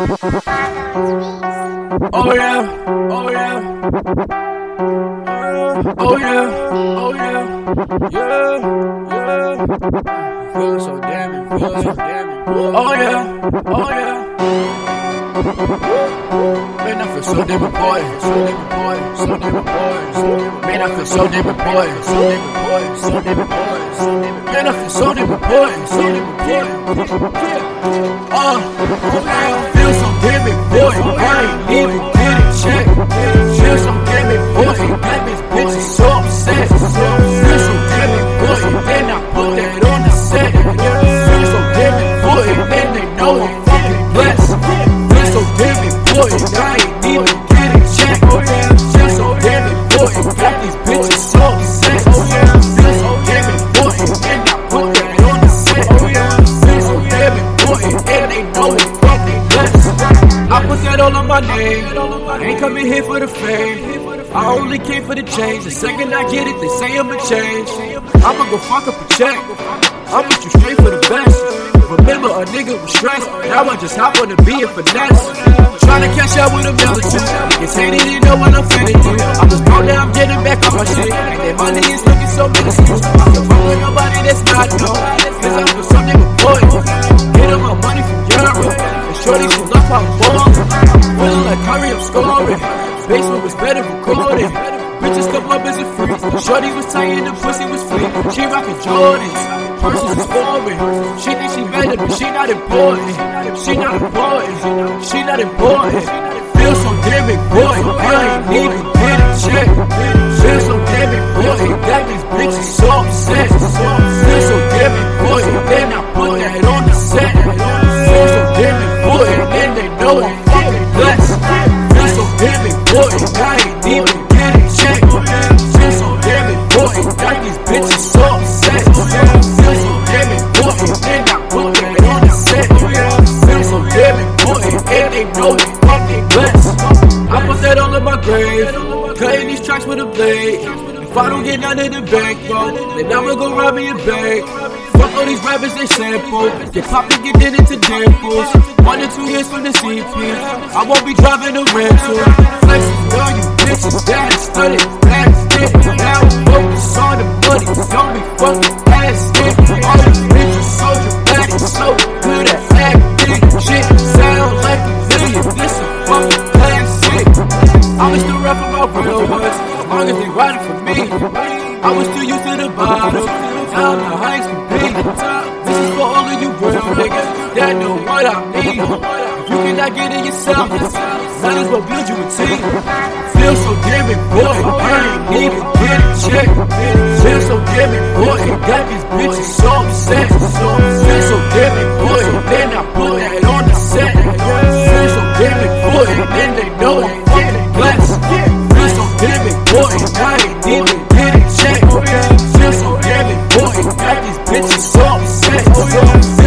Oh, oh yeah, oh yeah. Oh yeah, oh yeah, yeah, yeah. Feeling so damn it, feeling so damn it. Oh yeah, oh yeah. Man, I feel so damn important, so damn important, so damn important. Man, I feel so damn important, so damn important, so damn important. Man, I feel so damn important, so damn important. Uh, man, I feel so damn important. I ain't even I put that all on my name. I ain't coming here for the fame. I only came for the change. The second I get it, they say I'ma change. I'ma go fuck up a check. I'ma you straight for the best. Remember, a nigga was stressed. Now I just hop on the beat and finesse. Tryna catch up with a militant. It's hated, you know what I'm finna do. I was broke, now I'm getting back on my shit. And that money is looking so minuscule. I can fuck nobody that's not known. I'm scoring. Basement was better recorded. Bitches come up as a freak. Shorty was tight and the pussy was free. She rockin' Jordans. Purses is foreign. She think she better, but she not important. She not important. She not important. Feel so damn important. I ain't even Tracks with a blade. If I don't get none in the bank, bro, then I'ma go rob me a bank. Fuck all these rappers, they sample. Get popped and get in into dimples. One or two years from the CP. I won't be driving a rental. Flexing on you bitches, that is studied. That's it. Now focus on the money. Don't be fucking riding for me. I was too used to the bottom, now the heights compete. This is for all of you real niggas that know what I mean. If you cannot get it yourself, might as well build you a team. Feel so damn important, I ain't even get a. Feel so damn important, got these bitches so upset. So got these bitches so